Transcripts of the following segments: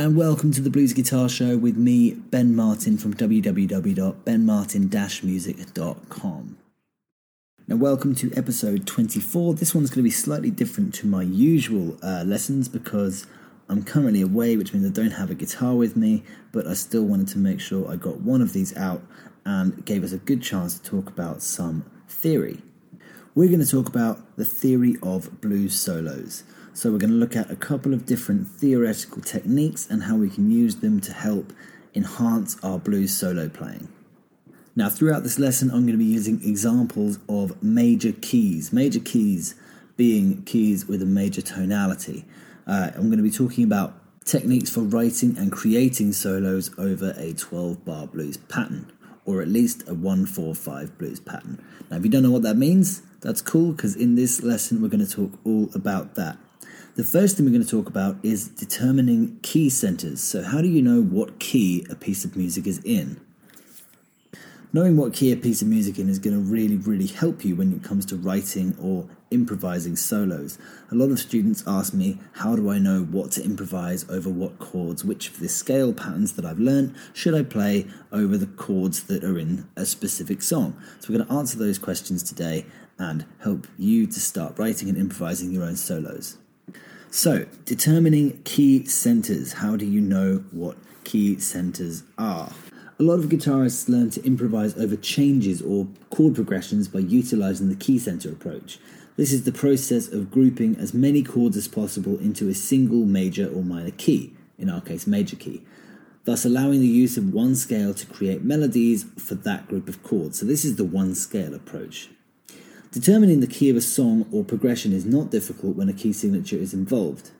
And welcome to the Blues Guitar Show with me, Ben Martin from www.benmartin-music.com. Now, welcome to episode 24. This one's going to be slightly different to my usual uh, lessons because I'm currently away, which means I don't have a guitar with me, but I still wanted to make sure I got one of these out and gave us a good chance to talk about some theory. We're going to talk about the theory of blues solos. So, we're going to look at a couple of different theoretical techniques and how we can use them to help enhance our blues solo playing. Now, throughout this lesson, I'm going to be using examples of major keys. Major keys being keys with a major tonality. Uh, I'm going to be talking about techniques for writing and creating solos over a 12 bar blues pattern, or at least a 145 blues pattern. Now, if you don't know what that means, that's cool because in this lesson, we're going to talk all about that. The first thing we're going to talk about is determining key centers. So, how do you know what key a piece of music is in? Knowing what key a piece of music in is going to really, really help you when it comes to writing or improvising solos. A lot of students ask me, how do I know what to improvise over what chords? Which of the scale patterns that I've learned should I play over the chords that are in a specific song? So, we're going to answer those questions today and help you to start writing and improvising your own solos. So, determining key centers. How do you know what key centers are? A lot of guitarists learn to improvise over changes or chord progressions by utilizing the key center approach. This is the process of grouping as many chords as possible into a single major or minor key, in our case, major key, thus allowing the use of one scale to create melodies for that group of chords. So, this is the one scale approach. Determining the key of a song or progression is not difficult when a key signature is involved.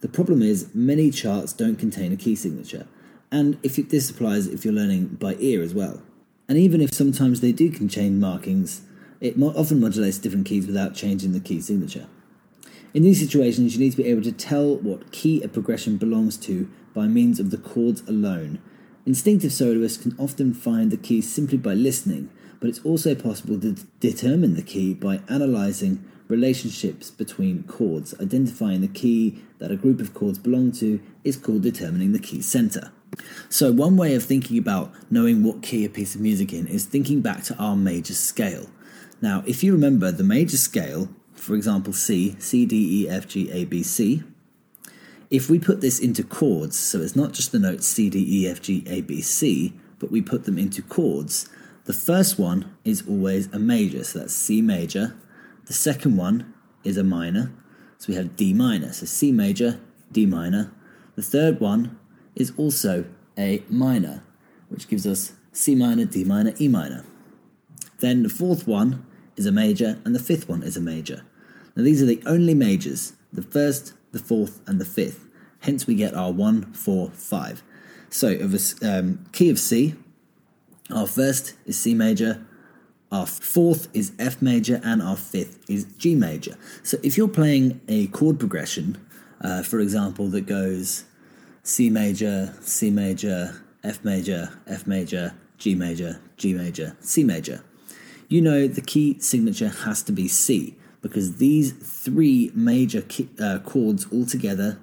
The problem is, many charts don't contain a key signature, and if this applies if you're learning by ear as well. And even if sometimes they do contain markings, it often modulates different keys without changing the key signature. In these situations, you need to be able to tell what key a progression belongs to by means of the chords alone. Instinctive soloists can often find the key simply by listening, but it's also possible to determine the key by analyzing relationships between chords. Identifying the key that a group of chords belong to is called determining the key center. So, one way of thinking about knowing what key a piece of music in is thinking back to our major scale. Now, if you remember the major scale, for example, C, C, D, E, F, G, A, B, C, if we put this into chords, so it's not just the notes C, D, E, F, G, A, B, C, but we put them into chords, the first one is always a major, so that's C major. The second one is a minor, so we have D minor, so C major, D minor. The third one is also a minor, which gives us C minor, D minor, E minor. Then the fourth one is a major, and the fifth one is a major. Now these are the only majors the first, the fourth, and the fifth. Hence we get our one, four, five. So of a um, key of C, our first is C major, our fourth is F major, and our fifth is G major. So if you're playing a chord progression, uh, for example, that goes C major, C major, F major, F major, G major, G major, C major, you know the key signature has to be C because these three major key, uh, chords altogether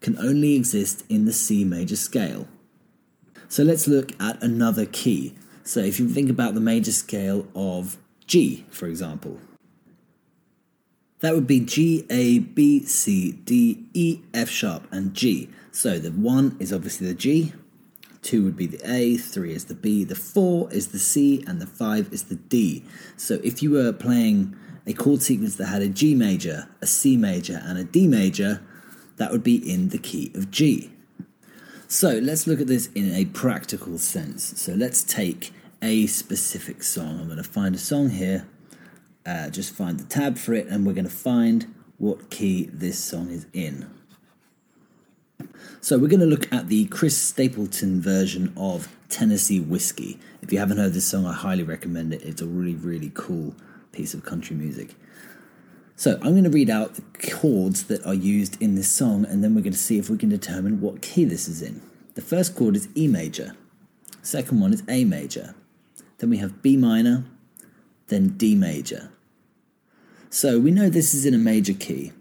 can only exist in the C major scale. So let's look at another key. So if you think about the major scale of G, for example, that would be G, A, B, C, D, E, F sharp, and G. So the 1 is obviously the G, 2 would be the A, 3 is the B, the 4 is the C, and the 5 is the D. So if you were playing a chord sequence that had a G major, a C major, and a D major, that would be in the key of G. So let's look at this in a practical sense. So let's take a specific song. I'm going to find a song here, uh, just find the tab for it, and we're going to find what key this song is in. So we're going to look at the Chris Stapleton version of Tennessee Whiskey. If you haven't heard this song, I highly recommend it. It's a really, really cool piece of country music. So I'm going to read out the chords that are used in this song, and then we're going to see if we can determine what key this is in. The first chord is E major. Second one is A major. Then we have B minor, then D major. So we know this is in a major key,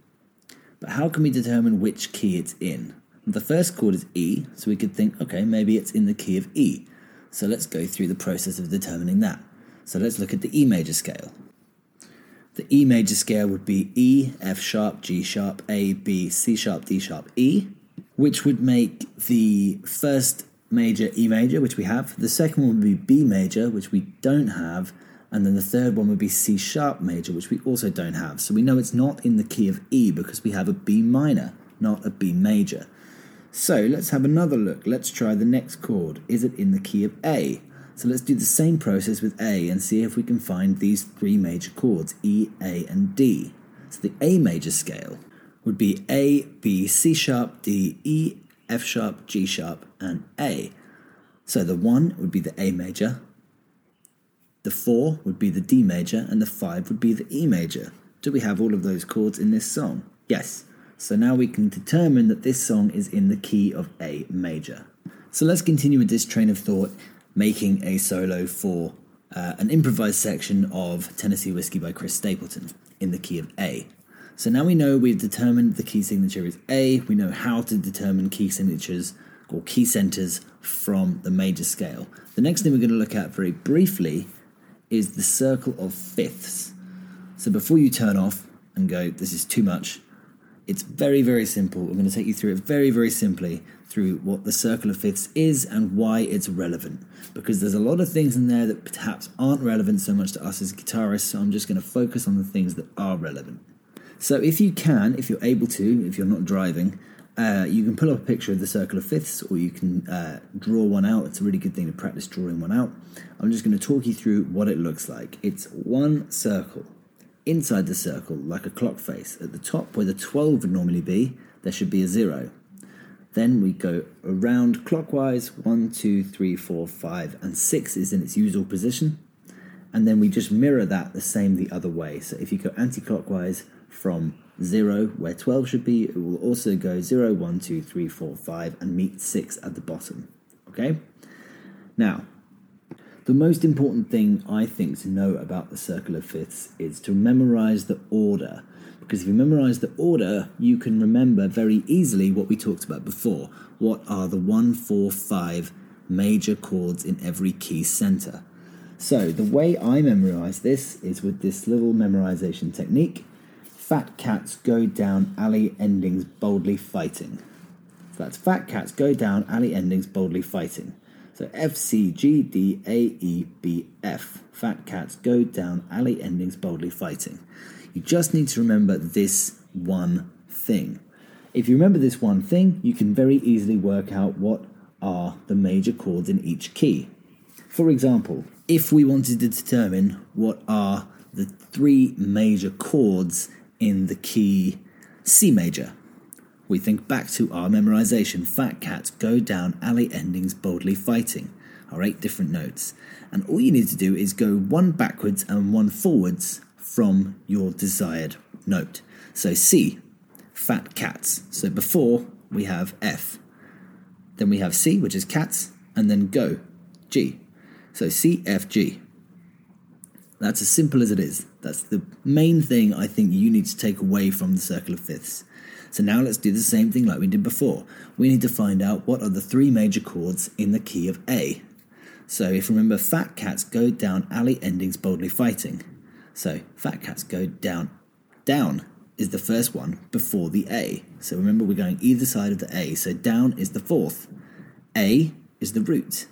but how can we determine which key it's in? The first chord is E, so we could think, okay, maybe it's in the key of E. So let's go through the process of determining that. So let's look at the E major scale. The E major scale would be E, F sharp, G sharp, A, B, C sharp, D sharp, E, which would make the first major E major, which we have. The second one would be B major, which we don't have. And then the third one would be C sharp major, which we also don't have. So we know it's not in the key of E because we have a B minor, not a B major. So let's have another look. Let's try the next chord. Is it in the key of A? So let's do the same process with A and see if we can find these three major chords, E, A, and D. So the A major scale would be A, B, C sharp, D, E, F sharp, G sharp, and A. So the 1 would be the A major, the 4 would be the D major, and the 5 would be the E major. Do we have all of those chords in this song? Yes. So now we can determine that this song is in the key of A major. So let's continue with this train of thought making a solo for uh, an improvised section of Tennessee Whiskey by Chris Stapleton in the key of A. So now we know we've determined the key signature is A, we know how to determine key signatures or key centers from the major scale. The next thing we're going to look at very briefly is the circle of fifths. So before you turn off and go, this is too much, it's very, very simple. I'm going to take you through it very, very simply through what the circle of fifths is and why it's relevant. Because there's a lot of things in there that perhaps aren't relevant so much to us as guitarists, so I'm just going to focus on the things that are relevant. So if you can, if you're able to, if you're not driving, uh, you can pull up a picture of the circle of fifths or you can uh, draw one out. It's a really good thing to practice drawing one out. I'm just going to talk you through what it looks like. It's one circle inside the circle like a clock face. At the top, where the 12 would normally be, there should be a zero. Then we go around clockwise 1, 2, 3, 4, 5, and 6 is in its usual position. And then we just mirror that the same the other way. So if you go anti clockwise from 0, where 12 should be, it will also go 0, 1, 2, 3, 4, 5, and meet 6 at the bottom. Okay? Now, the most important thing I think to know about the circle of fifths is to memorize the order. Because if you memorize the order, you can remember very easily what we talked about before. What are the one, four, five major chords in every key center? So, the way I memorize this is with this little memorization technique Fat cats go down alley endings boldly fighting. That's fat cats go down alley endings boldly fighting. So F, C, G, D, A, E, B, F. Fat cats go down alley endings boldly fighting. You just need to remember this one thing. If you remember this one thing, you can very easily work out what are the major chords in each key. For example, if we wanted to determine what are the three major chords in the key C major, we think back to our memorization Fat Cats Go Down Alley Endings Boldly Fighting, our eight different notes. And all you need to do is go one backwards and one forwards from your desired note. So C, Fat Cats. So before we have F, then we have C, which is cats, and then go, G. So C, F, G. That's as simple as it is. That's the main thing I think you need to take away from the circle of fifths. So now let's do the same thing like we did before. We need to find out what are the three major chords in the key of A. So if you remember, fat cats go down alley endings boldly fighting. So fat cats go down. Down is the first one before the A. So remember, we're going either side of the A. So down is the fourth. A is the root.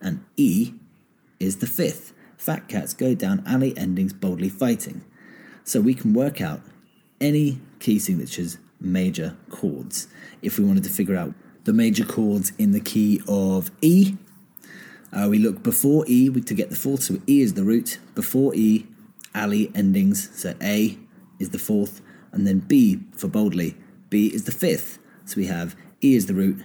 And E is the fifth. Fat cats go down alley endings boldly fighting. So we can work out any key signatures major chords. If we wanted to figure out the major chords in the key of E, uh, we look before E to get the fourth, so E is the root. Before E, alley endings, so A is the fourth, and then B for boldly. B is the fifth. So we have E is the root,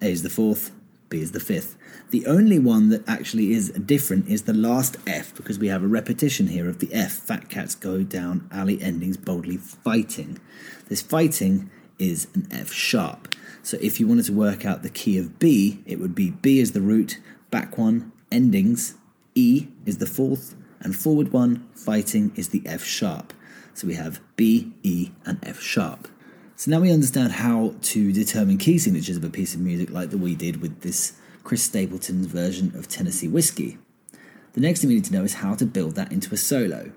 A is the fourth, B is the fifth. The only one that actually is different is the last F because we have a repetition here of the F. Fat cats go down alley endings boldly fighting. This fighting is an F sharp. So if you wanted to work out the key of B, it would be B is the root, back one, endings, E is the fourth, and forward one, fighting, is the F sharp. So we have B, E, and F sharp. So now we understand how to determine key signatures of a piece of music like that we did with this Chris Stapleton's version of Tennessee Whiskey. The next thing we need to know is how to build that into a solo.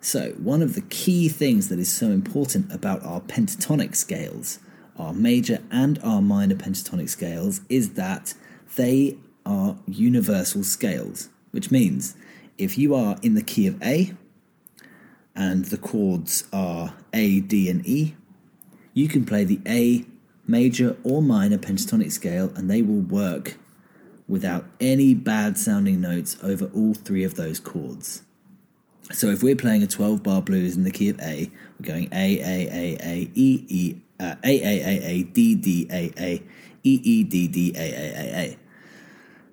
So, one of the key things that is so important about our pentatonic scales, our major and our minor pentatonic scales, is that they are universal scales, which means if you are in the key of A and the chords are A, D, and E, you can play the A major or minor pentatonic scale and they will work without any bad sounding notes over all three of those chords. So if we're playing a 12 bar blues in the key of A, we're going A, A, A, A, E, E, uh, A, A, A, A, D, D, A, A, E, E, D, D, A, A, A, A.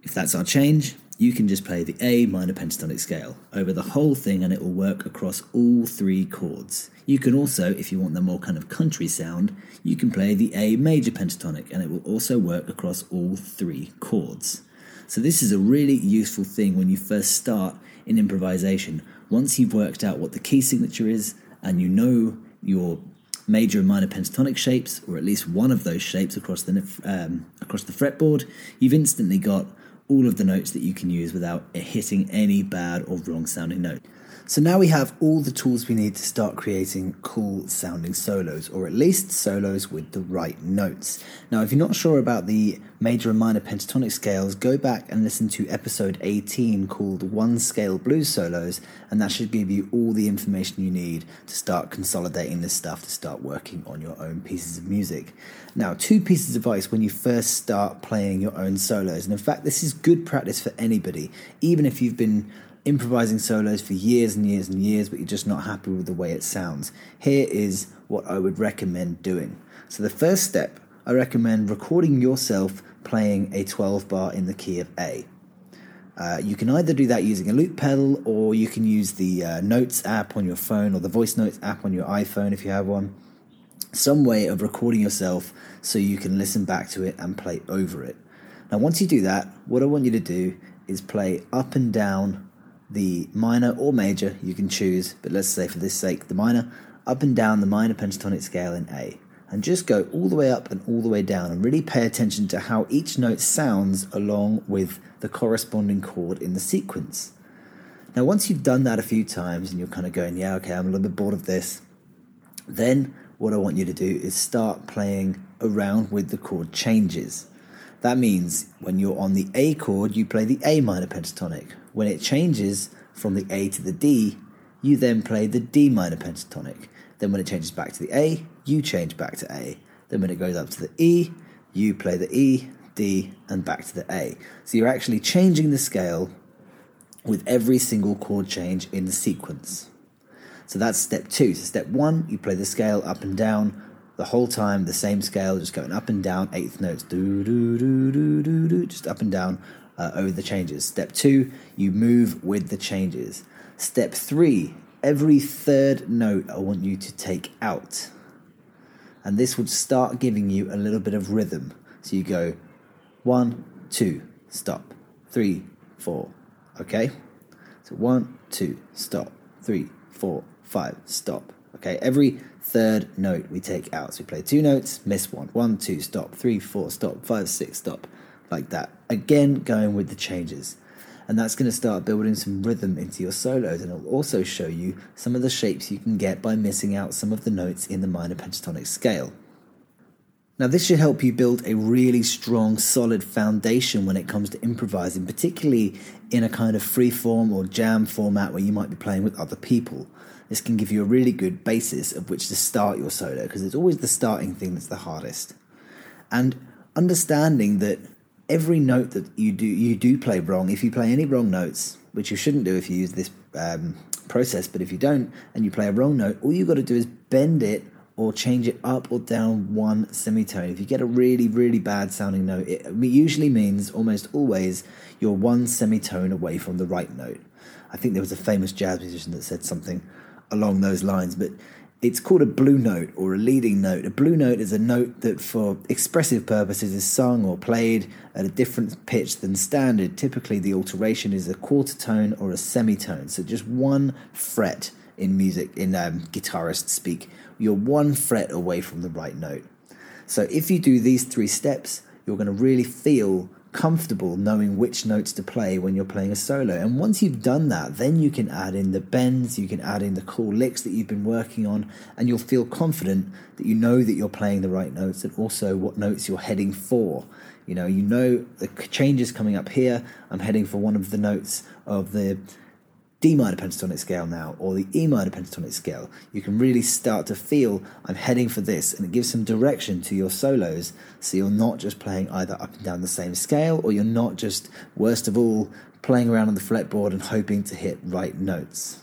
If that's our change, you can just play the A minor pentatonic scale over the whole thing and it will work across all three chords. You can also, if you want the more kind of country sound, you can play the A major pentatonic and it will also work across all three chords. So, this is a really useful thing when you first start in improvisation. Once you've worked out what the key signature is and you know your major and minor pentatonic shapes, or at least one of those shapes across the um, across the fretboard, you've instantly got all of the notes that you can use without hitting any bad or wrong sounding note. So now we have all the tools we need to start creating cool sounding solos, or at least solos with the right notes. Now, if you're not sure about the major and minor pentatonic scales, go back and listen to episode 18 called One Scale Blues Solos, and that should give you all the information you need to start consolidating this stuff to start working on your own pieces of music. Now, two pieces of advice when you first start playing your own solos, and in fact, this is good practice for anybody, even if you've been improvising solos for years and years and years, but you're just not happy with the way it sounds. Here is what I would recommend doing. So, the first step, I recommend recording yourself playing a 12 bar in the key of A. Uh, you can either do that using a loop pedal or you can use the uh, Notes app on your phone or the Voice Notes app on your iPhone if you have one. Some way of recording yourself so you can listen back to it and play over it. Now, once you do that, what I want you to do is play up and down the minor or major, you can choose, but let's say for this sake, the minor, up and down the minor pentatonic scale in A. And just go all the way up and all the way down and really pay attention to how each note sounds along with the corresponding chord in the sequence. Now, once you've done that a few times and you're kind of going, yeah, okay, I'm a little bit bored of this, then what I want you to do is start playing around with the chord changes. That means when you're on the A chord, you play the A minor pentatonic. When it changes from the A to the D, you then play the D minor pentatonic. Then when it changes back to the A, you change back to A. Then when it goes up to the E, you play the E, D, and back to the A. So you're actually changing the scale with every single chord change in the sequence. So that's step two. So step one, you play the scale up and down the whole time, the same scale, just going up and down, eighth notes, do do do do do do, just up and down uh, over the changes. Step two, you move with the changes. Step three, every third note I want you to take out. And this would start giving you a little bit of rhythm. So you go one, two, stop, three, four. Okay? So one, two, stop, three, four, five, stop. Okay, every third note we take out. So we play two notes, miss one. One, two, stop. Three, four, stop. Five, six, stop. Like that. Again, going with the changes. And that's going to start building some rhythm into your solos, and it'll also show you some of the shapes you can get by missing out some of the notes in the minor pentatonic scale. Now, this should help you build a really strong, solid foundation when it comes to improvising, particularly in a kind of free form or jam format where you might be playing with other people this can give you a really good basis of which to start your solo because it's always the starting thing that's the hardest. And understanding that every note that you do you do play wrong, if you play any wrong notes, which you shouldn't do if you use this um, process, but if you don't and you play a wrong note, all you've got to do is bend it or change it up or down one semitone. If you get a really, really bad sounding note, it usually means almost always you're one semitone away from the right note. I think there was a famous jazz musician that said something along those lines, but it's called a blue note or a leading note. A blue note is a note that, for expressive purposes, is sung or played at a different pitch than standard. Typically, the alteration is a quarter tone or a semitone, so just one fret in music, in um, guitarist speak. You're one fret away from the right note. So if you do these three steps, you're going to really feel comfortable knowing which notes to play when you're playing a solo. And once you've done that, then you can add in the bends, you can add in the cool licks that you've been working on, and you'll feel confident that you know that you're playing the right notes and also what notes you're heading for. You know, you know the changes coming up here. I'm heading for one of the notes of the D minor pentatonic scale now, or the E minor pentatonic scale, you can really start to feel I'm heading for this, and it gives some direction to your solos. So you're not just playing either up and down the same scale, or you're not just, worst of all, playing around on the fretboard and hoping to hit right notes.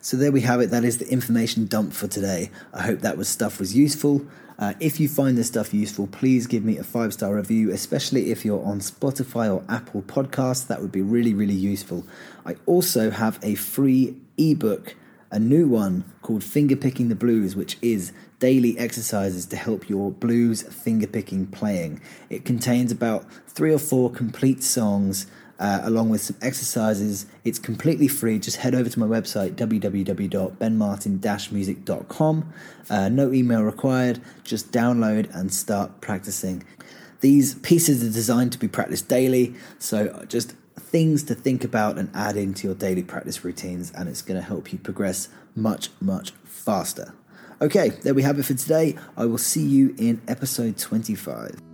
So there we have it. That is the information dump for today. I hope that was stuff was useful. Uh, if you find this stuff useful, please give me a five star review, especially if you're on Spotify or Apple Podcasts. That would be really, really useful. I also have a free ebook, a new one called Fingerpicking the Blues, which is daily exercises to help your blues fingerpicking playing. It contains about three or four complete songs uh, along with some exercises. It's completely free. Just head over to my website, www.benmartin-music.com. Uh, no email required. Just download and start practicing. These pieces are designed to be practiced daily, so just things to think about and add into your daily practice routines, and it's going to help you progress much, much faster. Okay, there we have it for today. I will see you in episode 25.